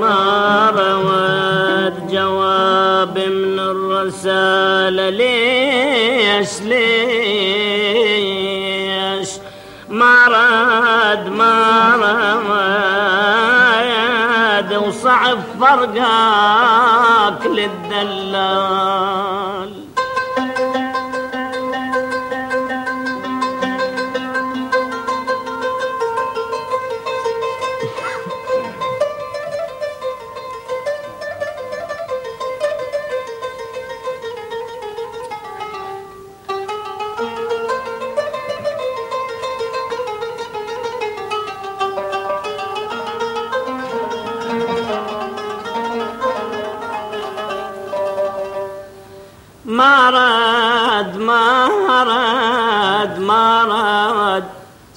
ما روت جواب من الرسالة ليش ليش؟ ما رد ما رد وصعب فرقاك للدلال.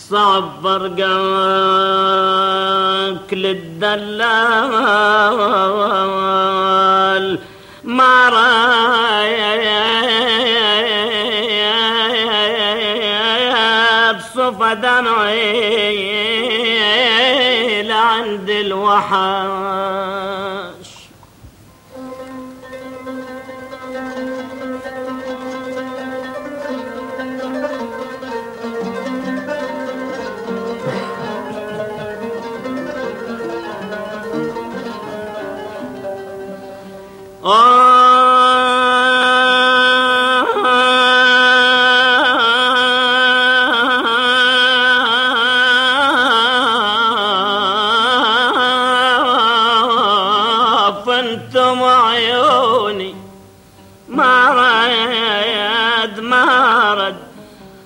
صعب فرقك للدلال. ما راد صفى دمعي لعند الوحش فانتم عيوني ما رد ما رد.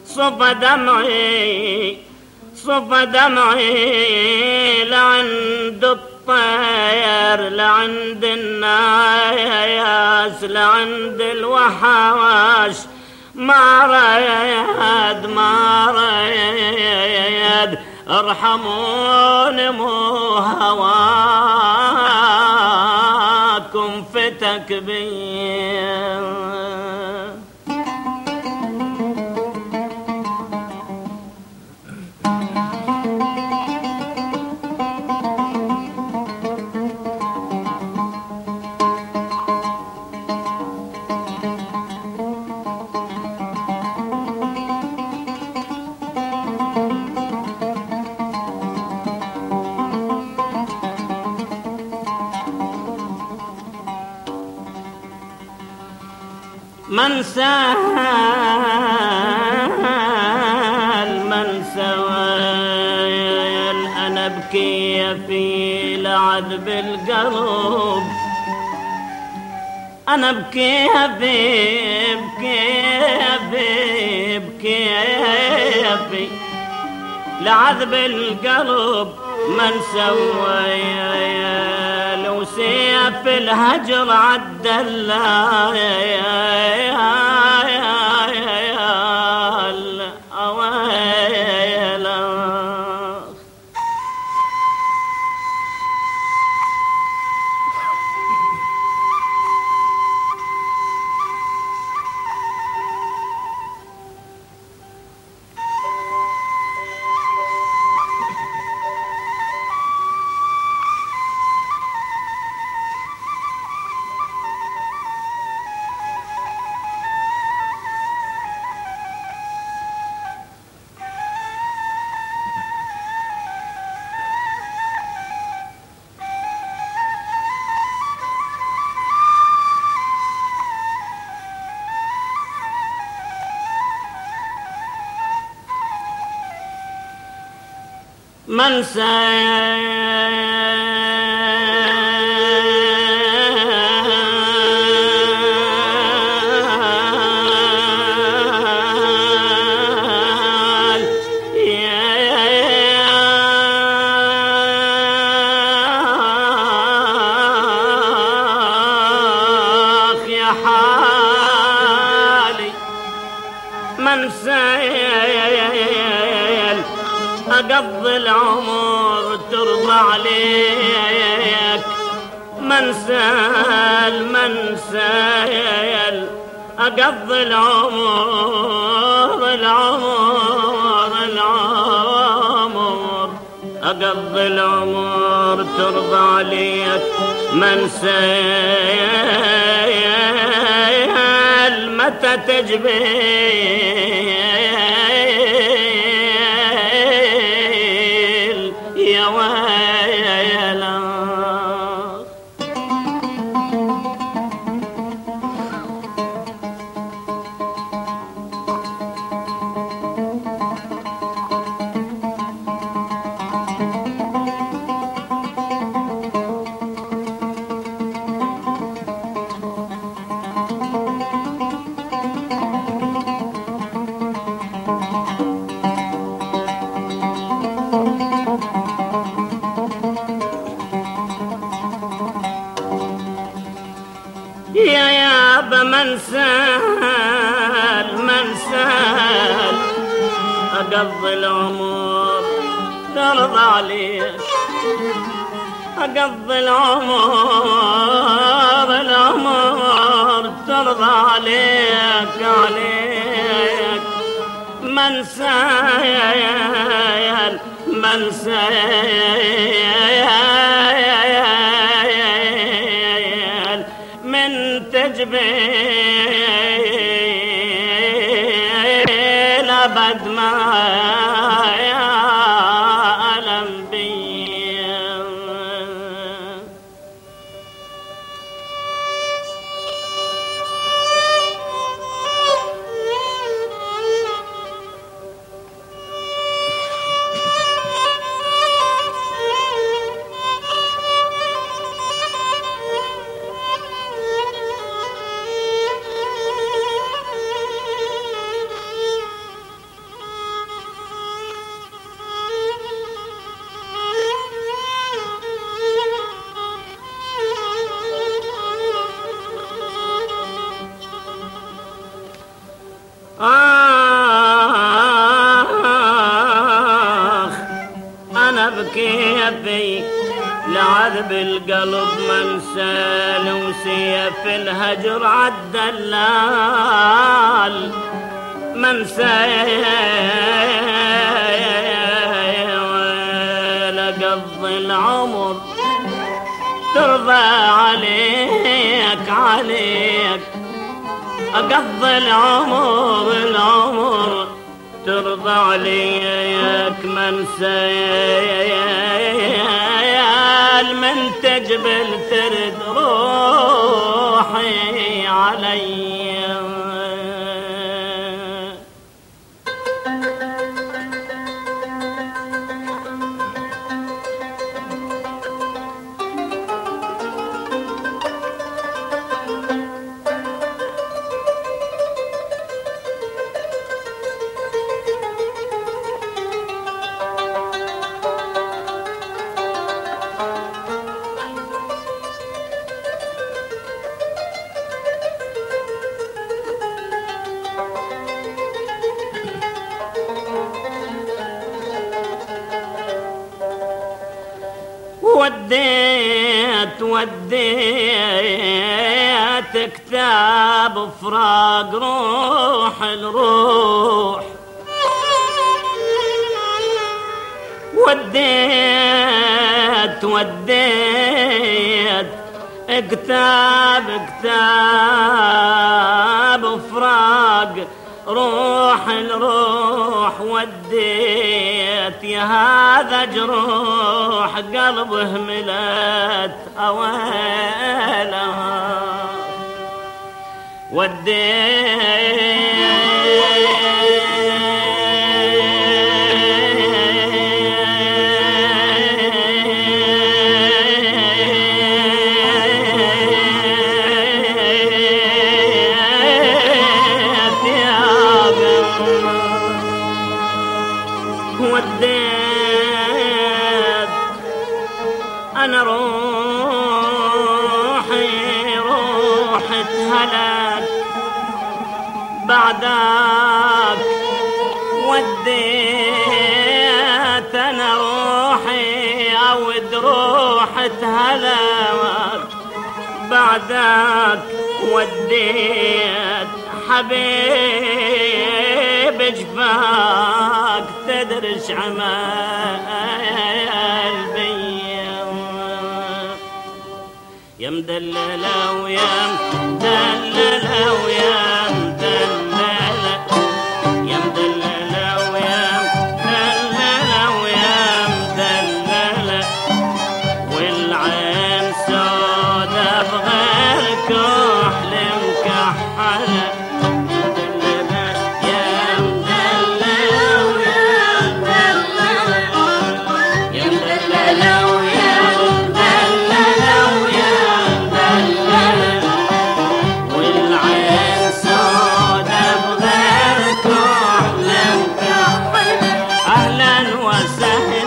صفى دمعي صفى دمعي لعند الطير لعند الناس لعند الوحاش ما ريد ما ريد ارحموني مو هواكم فتك بي من سال من سوال أنا أبكي في لعذب القلب. أنا أبكي أبي أبكي أبي أبكي أبي. لعذب القلب من سوى لو سيف الهجر عدل. من سال عليك. من سأل من سيل أقضي العمر العمر العمر. أقضي العمر ترضى عليك. من سيل متى تجبيل من سال من سال أقضي العمر ترضى عليك. أقضي العمر العمر ترضى عليك عليك. من سال من سال من تجبيل أبد ما القلب منسال وسيف الهجر عالدلال منسال قضي العمر ترضى عليك عليك. أقضي العمر العمر ترضى عليك. من سيال من تجبل ترد روحي علي. وديت كتاب فراق روح الروح. وديت وديت كتاب كتاب فراق روح الروح وديت يا هذا جروح قلبه ملت أويلها. وديت. وديت أنا روحي روحة هلاك بعدك وديت. أنا روحي أود روحة هلاك بعدك وديت. حبيب جفاك تدرس عمال بيا. يا مدللة ويا مدللة ويا sahel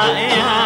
आया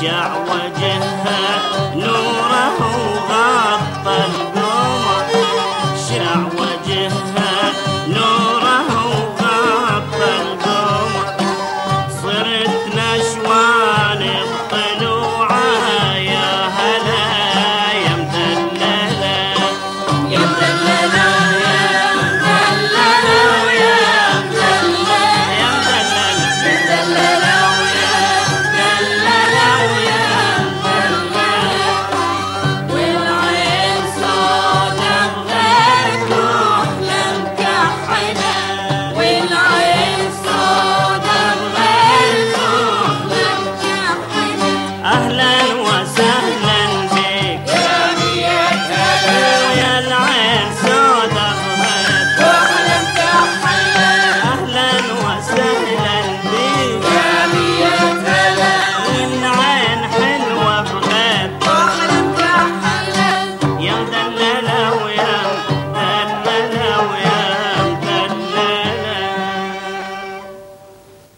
تخشع وجهها نور